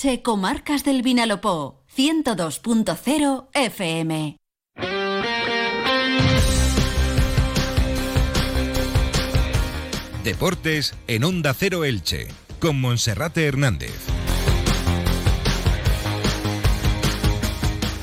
Che Comarcas del Vinalopó 102.0 FM. Deportes en Onda Cero Elche, con Monserrate Hernández.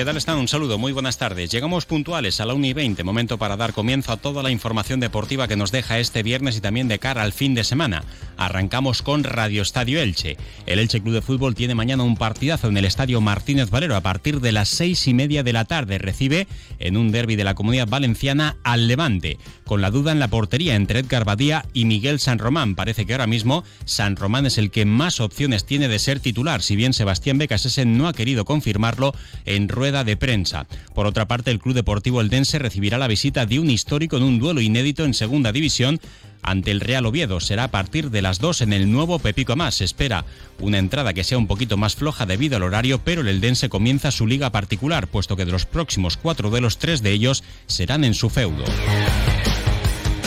¿Qué tal están? Un saludo, muy buenas tardes. Llegamos puntuales a la 1 y 20, momento para dar comienzo a toda la información deportiva que nos deja este viernes y también de cara al fin de semana. Arrancamos con Radio Estadio Elche. El Elche Club de Fútbol tiene mañana un partidazo en el Estadio Martínez Valero a partir de las seis y media de la tarde. Recibe en un derby de la Comunidad Valenciana al Levante, con la duda en la portería entre Edgar Badía y Miguel San Román. Parece que ahora mismo San Román es el que más opciones tiene de ser titular, si bien Sebastián Becasese no ha querido confirmarlo en rueda de prensa. Por otra parte, el Club Deportivo Eldense recibirá la visita de un histórico en un duelo inédito en Segunda División ante el Real Oviedo. Será a partir de las 2 en el nuevo Pepico Más. Se espera una entrada que sea un poquito más floja debido al horario, pero el Eldense comienza su liga particular, puesto que de los próximos cuatro duelos, tres de ellos serán en su feudo.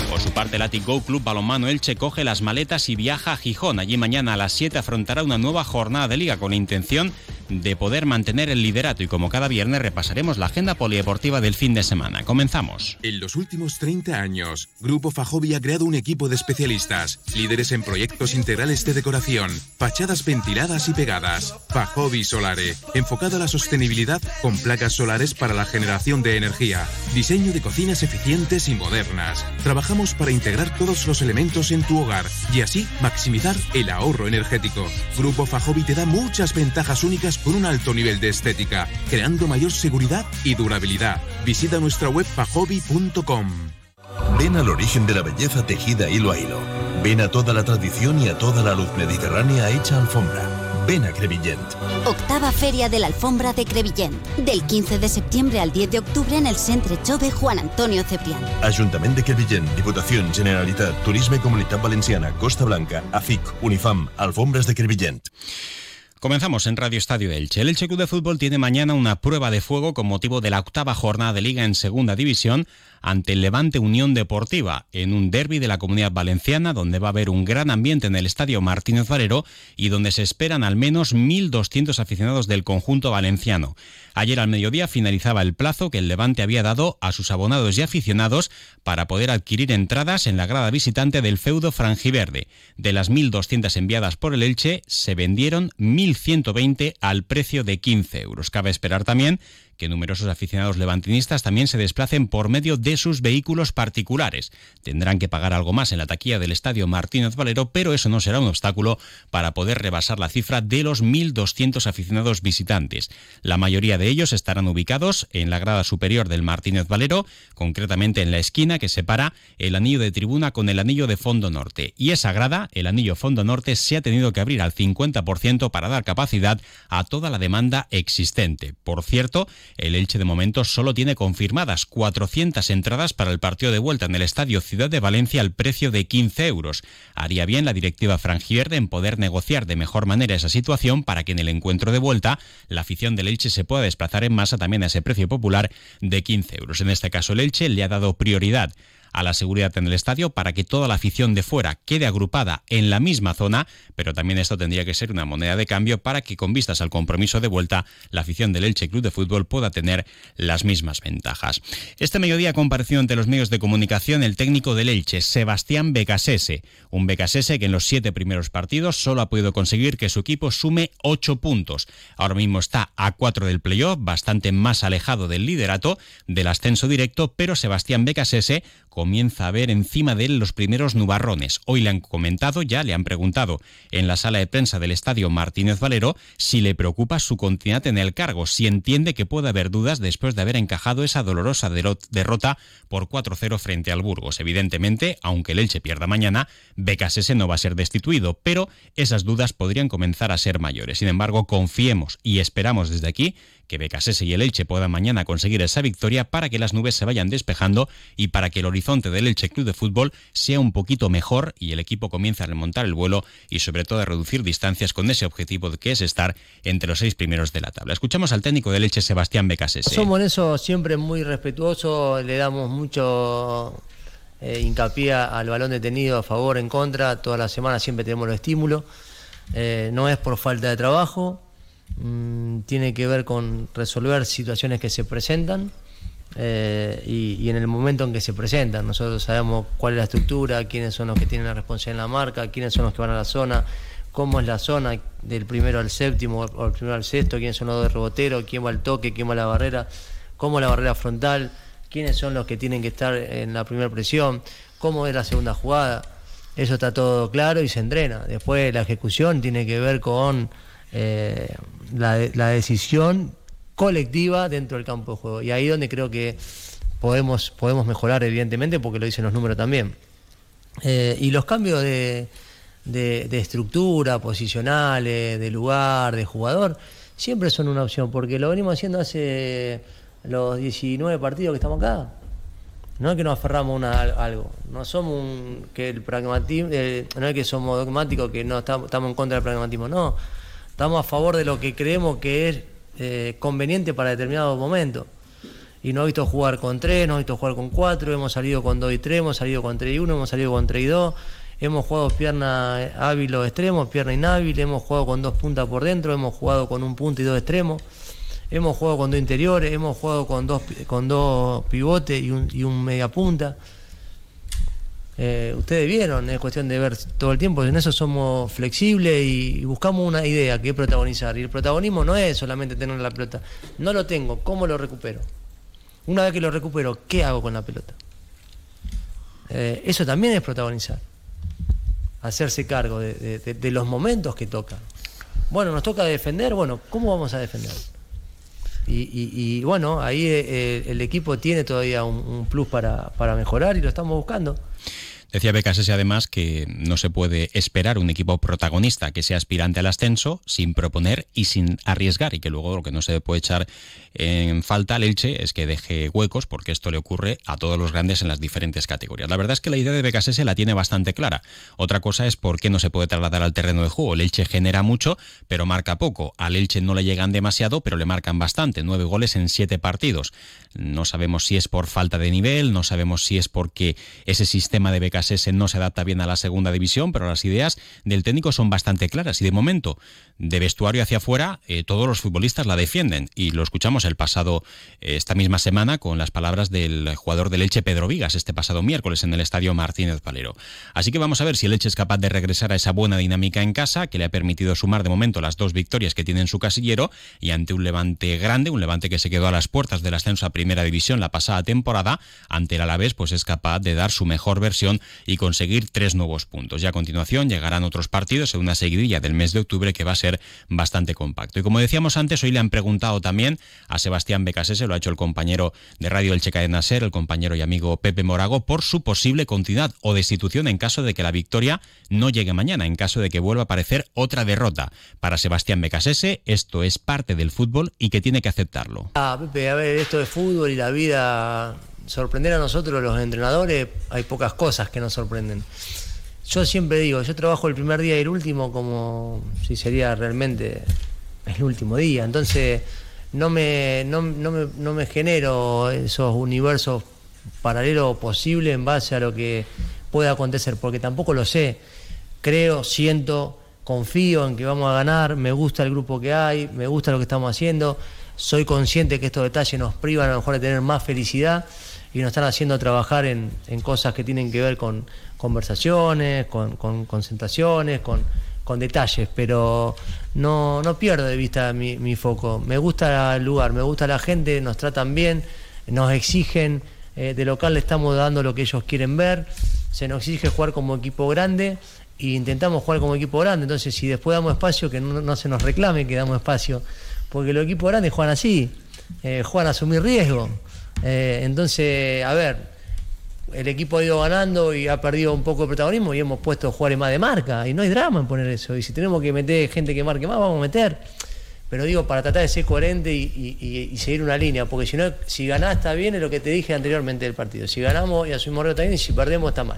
Por su parte, el Atic Go Club Balonmano Elche coge las maletas y viaja a Gijón. Allí mañana a las 7 afrontará una nueva jornada de liga con la intención de poder mantener el liderato y como cada viernes repasaremos la agenda polideportiva del fin de semana. Comenzamos. En los últimos 30 años, Grupo Fajobi ha creado un equipo de especialistas, líderes en proyectos integrales de decoración, fachadas ventiladas y pegadas. Fajobi Solare, enfocado a la sostenibilidad con placas solares para la generación de energía, diseño de cocinas eficientes y modernas. Trabajamos para integrar todos los elementos en tu hogar y así maximizar el ahorro energético. Grupo Fajobi te da muchas ventajas únicas con un alto nivel de estética, creando mayor seguridad y durabilidad. Visita nuestra web fajobi.com. Ven al origen de la belleza tejida hilo a hilo. Ven a toda la tradición y a toda la luz mediterránea hecha alfombra. Ven a Crevillent. Octava Feria de la Alfombra de Crevillent. Del 15 de septiembre al 10 de octubre en el Centre Chove Juan Antonio Ceprián. Ayuntamiento de Crevillent, Diputación, Generalitat, Turisme y Comunidad Valenciana, Costa Blanca, AFIC, Unifam, Alfombras de Crevillent. Comenzamos en Radio Estadio Elche. El Elche Club de Fútbol tiene mañana una prueba de fuego con motivo de la octava jornada de liga en Segunda División ante el Levante Unión Deportiva en un derby de la Comunidad Valenciana donde va a haber un gran ambiente en el Estadio Martínez Valero y donde se esperan al menos 1.200 aficionados del conjunto valenciano. Ayer al mediodía finalizaba el plazo que el Levante había dado a sus abonados y aficionados para poder adquirir entradas en la grada visitante del feudo franjiverde. De las 1.200 enviadas por el Elche, se vendieron 1.120 al precio de 15 euros. Cabe esperar también que numerosos aficionados levantinistas también se desplacen por medio de sus vehículos particulares. Tendrán que pagar algo más en la taquilla del Estadio Martínez Valero, pero eso no será un obstáculo para poder rebasar la cifra de los 1.200 aficionados visitantes. La mayoría de ellos estarán ubicados en la grada superior del Martínez Valero, concretamente en la esquina que separa el anillo de tribuna con el anillo de fondo norte. Y esa grada, el anillo fondo norte, se ha tenido que abrir al 50% para dar capacidad a toda la demanda existente. Por cierto, el Elche de momento solo tiene confirmadas 400 entradas para el partido de vuelta en el Estadio Ciudad de Valencia al precio de 15 euros. Haría bien la directiva franjierde en poder negociar de mejor manera esa situación para que en el encuentro de vuelta la afición del Elche se pueda desplazar en masa también a ese precio popular de 15 euros. En este caso el Elche le ha dado prioridad a la seguridad en el estadio para que toda la afición de fuera quede agrupada en la misma zona, pero también esto tendría que ser una moneda de cambio para que con vistas al compromiso de vuelta la afición del Elche Club de Fútbol pueda tener las mismas ventajas. Este mediodía compareció ante los medios de comunicación el técnico del Elche, Sebastián Becasese, un Becasese que en los siete primeros partidos solo ha podido conseguir que su equipo sume ocho puntos. Ahora mismo está a cuatro del playoff, bastante más alejado del liderato, del ascenso directo, pero Sebastián Becasese comienza a ver encima de él los primeros nubarrones. Hoy le han comentado, ya le han preguntado en la sala de prensa del estadio Martínez Valero si le preocupa su continuidad en el cargo, si entiende que puede haber dudas después de haber encajado esa dolorosa derrota por 4-0 frente al Burgos. Evidentemente, aunque el Elche pierda mañana, Becasese no va a ser destituido, pero esas dudas podrían comenzar a ser mayores. Sin embargo, confiemos y esperamos desde aquí que Becasese y el Elche puedan mañana conseguir esa victoria para que las nubes se vayan despejando y para que el horizonte del Elche Club de Fútbol sea un poquito mejor y el equipo comience a remontar el vuelo y sobre todo a reducir distancias con ese objetivo que es estar entre los seis primeros de la tabla. Escuchamos al técnico del Elche, Sebastián Becasese. Somos en eso siempre muy respetuosos, le damos mucho eh, hincapié al balón detenido a favor, en contra, toda la semana siempre tenemos los estímulos. Eh, no es por falta de trabajo, mm, tiene que ver con resolver situaciones que se presentan eh, y, en el momento en que se presentan. Nosotros sabemos cuál es la estructura, quiénes son los que tienen la responsabilidad en la marca, quiénes son los que van a la zona, cómo es la zona del primero al séptimo o del primero al sexto, quiénes son los de rebotero, quién va al toque, quién va a la barrera, cómo la barrera frontal, quiénes son los que tienen que estar en la primera presión, cómo es la segunda jugada. Eso está todo claro y se entrena. Después la ejecución tiene que ver con eh, la, la decisión colectiva dentro del campo de juego. Y ahí donde creo que podemos, podemos mejorar, evidentemente, porque lo dicen los números también. Eh, y los cambios de, de, estructura, posicionales, de lugar, de jugador, siempre son una opción, porque lo venimos haciendo hace los 19 partidos que estamos acá. No es que nos aferramos a algo, no somos un, que el pragmatismo, eh, no es que somos dogmáticos, que no estamos, estamos en contra del pragmatismo, no, estamos a favor de lo que creemos que es eh, conveniente para determinado momento. Y no he visto jugar con tres, no he visto jugar con cuatro, hemos salido con dos y tres, hemos salido con tres y uno, hemos salido con tres y dos, hemos jugado pierna hábil o extremo, pierna inhábil, hemos jugado con dos puntas por dentro, hemos jugado con un punto y dos extremos, hemos jugado con dos interiores, hemos jugado con dos, con dos pivotes y un, y un media punta. Eh, ustedes vieron, es cuestión de ver todo el tiempo, en eso somos flexibles y, buscamos una idea que es protagonizar. Y el protagonismo no es solamente tener la pelota. No lo tengo, ¿cómo lo recupero? Una vez que lo recupero, ¿qué hago con la pelota? Eh, eso también es protagonizar. Hacerse cargo de, los momentos que tocan. Bueno, nos toca defender, bueno, ¿cómo vamos a defender? Y, bueno, ahí eh, el equipo tiene todavía un, plus para mejorar y lo estamos buscando. Decía Becasese además que no se puede esperar un equipo protagonista que sea aspirante al ascenso sin proponer y sin arriesgar y que luego lo que no se puede echar en falta al Elche es que deje huecos porque esto le ocurre a todos los grandes en las diferentes categorías. La verdad es que la idea de Becasese la tiene bastante clara. Otra cosa es por qué no se puede trasladar al terreno de juego. El Elche genera mucho pero marca poco. Al Elche no le llegan demasiado pero le marcan bastante. Nueve goles en siete partidos. No sabemos si es por falta de nivel, no sabemos si es porque ese sistema de Becasese ese no se adapta bien a la segunda división, pero las ideas del técnico son bastante claras y de momento, de vestuario hacia afuera, eh, todos los futbolistas la defienden y lo escuchamos el pasado, eh, esta misma semana, con las palabras del jugador del Elche, Pedro Vigas, este pasado miércoles en el estadio Martínez Palero. Así que vamos a ver si el Elche es capaz de regresar a esa buena dinámica en casa, que le ha permitido sumar de momento las dos victorias que tiene en su casillero y ante un levante grande, un levante que se quedó a las puertas del ascenso a primera división la pasada temporada, ante el Alavés, pues es capaz de dar su mejor versión y conseguir tres nuevos puntos. Y a continuación llegarán otros partidos en una seguidilla del mes de octubre que va a ser bastante compacto. Y como decíamos antes, hoy le han preguntado también a Sebastián Becasese, lo ha hecho el compañero de Radio El Checa de Naser, el compañero y amigo Pepe Morago, por su posible continuidad o destitución en caso de que la victoria no llegue mañana, en caso de que vuelva a aparecer otra derrota. Para Sebastián Becasese, esto es parte del fútbol y que tiene que aceptarlo. Ah, Pepe, a ver, esto de fútbol y la vida sorprender a nosotros los entrenadores, hay pocas cosas que nos sorprenden. Yo siempre digo, yo trabajo el primer día y el último como si sería realmente el último día. Entonces no me, no, me, no me genero esos universos paralelos posibles en base a lo que pueda acontecer, porque tampoco lo sé. Creo, siento, confío en que vamos a ganar, me gusta el grupo que hay, me gusta lo que estamos haciendo, soy consciente que estos detalles nos privan a lo mejor de tener más felicidad y nos están haciendo trabajar en, cosas que tienen que ver con conversaciones, con, concentraciones, con, detalles, pero no, no pierdo de vista mi, foco. Me gusta el lugar, me gusta la gente, nos tratan bien, nos exigen, eh, de local le estamos dando lo que ellos quieren ver, se nos exige jugar como equipo grande e intentamos jugar como equipo grande, entonces si después damos espacio, que no, se nos reclame que damos espacio, porque los equipos grandes juegan así, eh, juegan a asumir riesgo. Eh, entonces, a ver, el equipo ha ido ganando y ha perdido un poco de protagonismo y hemos puesto jugadores más de marca y no hay drama en poner eso. Y si tenemos que meter gente que marque más, vamos a meter. Pero digo, para tratar de ser coherente y, seguir una línea, porque si no, si ganás está bien, es lo que te dije anteriormente del partido. Si ganamos y asumimos está bien y si perdemos está mal.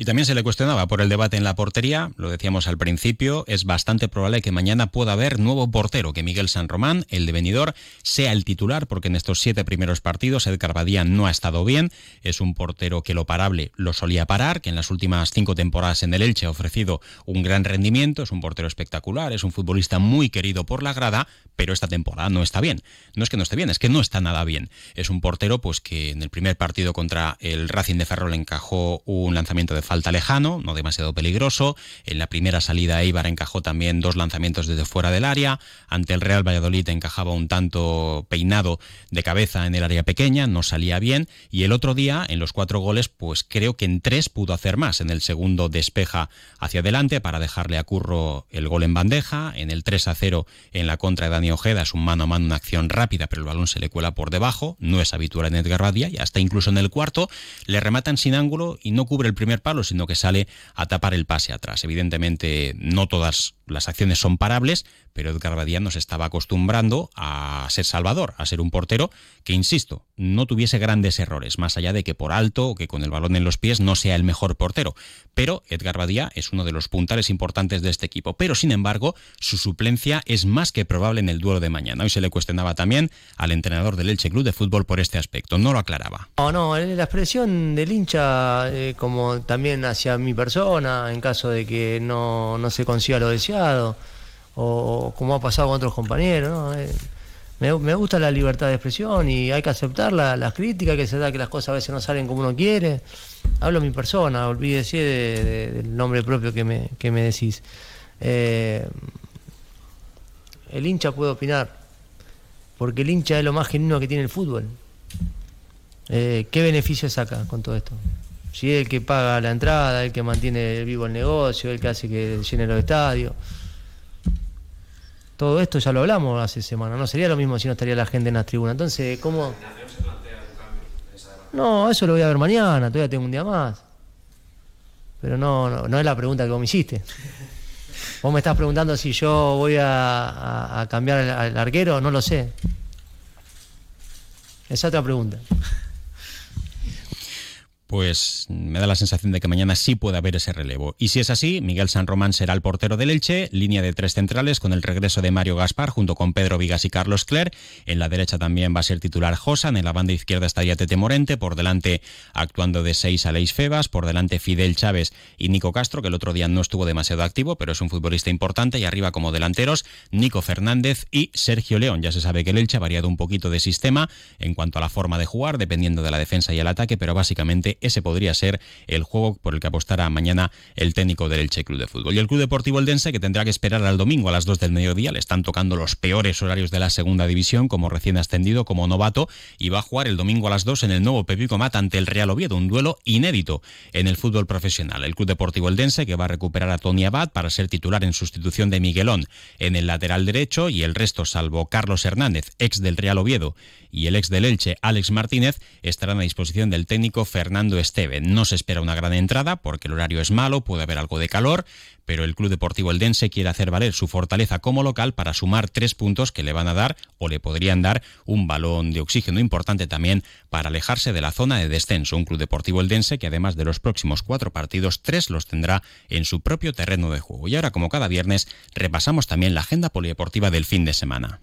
Y también se le cuestionaba por el debate en la portería, lo decíamos al principio, es bastante probable que mañana pueda haber nuevo portero, que Miguel San Román, el de venidor, sea el titular, porque en estos siete primeros partidos Edgar Badía no ha estado bien, es un portero que lo parable lo solía parar, que en las últimas cinco temporadas en el Elche ha ofrecido un gran rendimiento, es un portero espectacular, es un futbolista muy querido por la grada, pero esta temporada no está bien. No es que no esté bien, es que no está nada bien. Es un portero pues que en el primer partido contra el Racing de Ferrol encajó un lanzamiento de falta lejano, no demasiado peligroso. En la primera salida Eibar encajó también dos lanzamientos desde fuera del área. Ante el Real Valladolid encajaba un tanto peinado de cabeza en el área pequeña, no salía bien. Y el otro día, en los cuatro goles, pues creo que en tres pudo hacer más. En el segundo despeja hacia adelante para dejarle a Curro el gol en bandeja. En el 3 a 0 en la contra de Dani Ojeda es un mano a mano, una acción rápida, pero el balón se le cuela por debajo. No es habitual en Edgar Badía y hasta incluso en el cuarto le rematan sin ángulo y no cubre el primer palo, sino que sale a tapar el pase atrás. Evidentemente, no todas las acciones son parables, pero Edgar Badía nos estaba acostumbrando a ser salvador, a ser un portero que, insisto, no tuviese grandes errores, más allá de que por alto o que con el balón en los pies no sea el mejor portero. Pero Edgar Badía es uno de los puntales importantes de este equipo. Pero, sin embargo, su suplencia es más que probable en el duelo de mañana. Hoy se le cuestionaba también al entrenador del Elche Club de Fútbol por este aspecto. No lo aclaraba. No, no, la expresión del hincha, eh, como también hacia mi persona, en caso de que no, no se consiga lo deseado o, como ha pasado con otros compañeros. Eh, me, gusta la libertad de expresión y hay que aceptar las críticas, que se da que las cosas a veces no salen como uno quiere. Hablo mi persona, olvídese del nombre propio que me, que me decís. Eh, el hincha puede opinar, porque el hincha es lo más genuino que tiene el fútbol. Eh, ¿Qué beneficio saca con todo esto? Si es el que paga la entrada, el que mantiene vivo el negocio, el que hace que llene los estadios. Todo esto ya lo hablamos hace semana, no sería lo mismo si no estaría la gente en las tribunas. Entonces, ¿cómo...? No, eso lo voy a ver mañana, todavía tengo un día más. Pero no, no, es la pregunta que vos me hiciste. Vos me estás preguntando si yo voy a, cambiar al arquero, no lo sé. Esa otra pregunta pues me da la sensación de que mañana sí puede haber ese relevo. Y si es así, Miguel San Román será el portero del Elche, línea de tres centrales con el regreso de Mario Gaspar junto con Pedro Vigas y Carlos Cler. En la derecha también va a ser titular Josan, en la banda izquierda estaría Tete Morente, por delante actuando de seis a Leis Febas, por delante Fidel Chávez y Nico Castro, que el otro día no estuvo demasiado activo, pero es un futbolista importante, y arriba como delanteros Nico Fernández y Sergio León. Ya se sabe que el Elche ha variado un poquito de sistema en cuanto a la forma de jugar, dependiendo de la defensa y el ataque, pero básicamente ese podría ser el juego por el que apostará mañana el técnico del Elche Club de Fútbol. Y el Club Deportivo Eldense, que tendrá que esperar al domingo a las 2 del mediodía, le están tocando los peores horarios de la segunda división, como recién ascendido, como novato, y va a jugar el domingo a las 2 en el nuevo Pepico Mat ante el Real Oviedo, un duelo inédito en el fútbol profesional. El Club Deportivo Eldense, que va a recuperar a Tony Abad para ser titular en sustitución de Miguelón en el lateral derecho, y el resto, salvo Carlos Hernández, ex del Real Oviedo, y el ex del Elche, Alex Martínez, estarán a disposición del técnico Fernando Esteve. No se espera una gran entrada porque el horario es malo, puede haber algo de calor, pero el Club Deportivo Eldense quiere hacer valer su fortaleza como local para sumar tres puntos que le van a dar o le podrían dar un balón de oxígeno importante también para alejarse de la zona de descenso. Un Club Deportivo Eldense que además de los próximos cuatro partidos, tres los tendrá en su propio terreno de juego. Y ahora, como cada viernes, repasamos también la agenda polideportiva del fin de semana.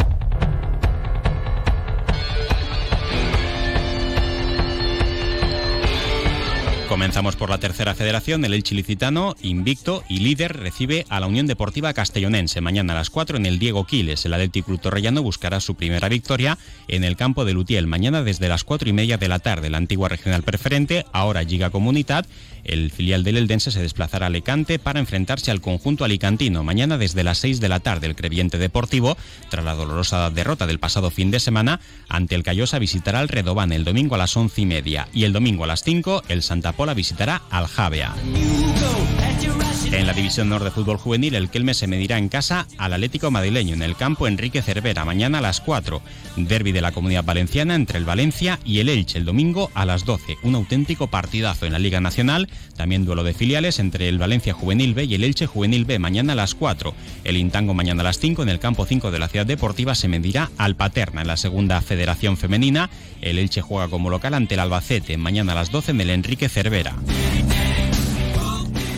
Comenzamos por la tercera federación. El Elche Licitano, invicto y líder, recibe a la Unión Deportiva Castellonense. Mañana a las 4 en el Diego Quiles. El Atlético Club Torrellano buscará su primera victoria en el campo de Lutiel. Mañana desde las 4 y media de la tarde. La antigua regional preferente, ahora Giga Comunidad. El filial del Eldense se desplazará a Alicante para enfrentarse al conjunto alicantino. Mañana desde las 6 de la tarde el Creviente Deportivo, tras la dolorosa derrota del pasado fin de semana, ante el Callosa visitará al Redobán el domingo a las 11 y media y el domingo a las 5 el Santa Pola visitará al Javea. En la División Norte de Fútbol Juvenil, el Kelme se medirá en casa al Atlético Madrileño en el campo Enrique Cervera, mañana a las 4. Derby de la Comunidad Valenciana entre el Valencia y el Elche el domingo a las 12. Un auténtico partidazo en la Liga Nacional. También duelo de filiales entre el Valencia Juvenil B y el Elche Juvenil B mañana a las 4. El Intango mañana a las 5 en el campo 5 de la Ciudad Deportiva se medirá al Paterna en la Segunda Federación Femenina. El Elche juega como local ante el Albacete mañana a las 12 en el Enrique Cervera.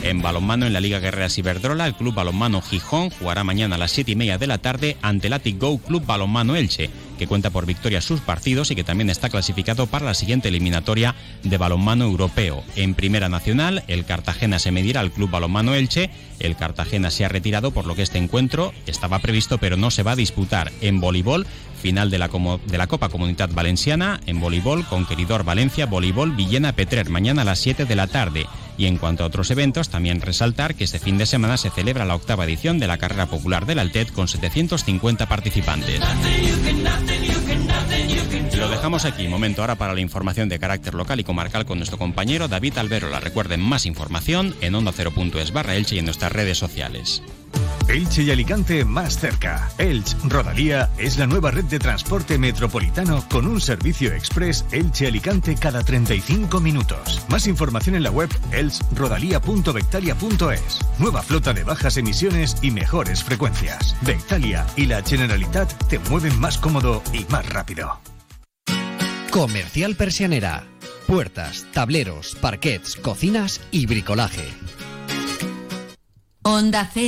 En balonmano en la Liga Guerrera Ciberdrola, el Club Balonmano Gijón jugará mañana a las 7 y media de la tarde ante el Atic Go Club Balonmano Elche, que cuenta por victorias sus partidos y que también está clasificado para la siguiente eliminatoria de balonmano europeo. En Primera Nacional, el Cartagena se medirá al Club Balonmano Elche. El Cartagena se ha retirado por lo que este encuentro estaba previsto pero no se va a disputar. En voleibol, final de la, de la Copa Comunidad Valenciana, en voleibol, Conqueridor Valencia, voleibol Villena Petrer, mañana a las 7 de la tarde. Y en cuanto a otros eventos, también resaltar que este fin de semana se celebra la octava edición de la carrera popular del Altet con 750 participantes. Lo dejamos aquí, momento ahora para la información de carácter local y comarcal con nuestro compañero David Alberola. Recuerden más información en onda 0.es barra Elche y en nuestras redes sociales. Elche y Alicante más cerca. Elche Rodalía es la nueva red de transporte metropolitano con un servicio express Elche Alicante cada 35 minutos. Más información en la web elchrodalía.vectalia.es. Nueva flota de bajas emisiones y mejores frecuencias. Vectalia y la Generalitat te mueven más cómodo y más rápido. Comercial Persianera. Puertas, tableros, parquets, cocinas y bricolaje. Onda Cero.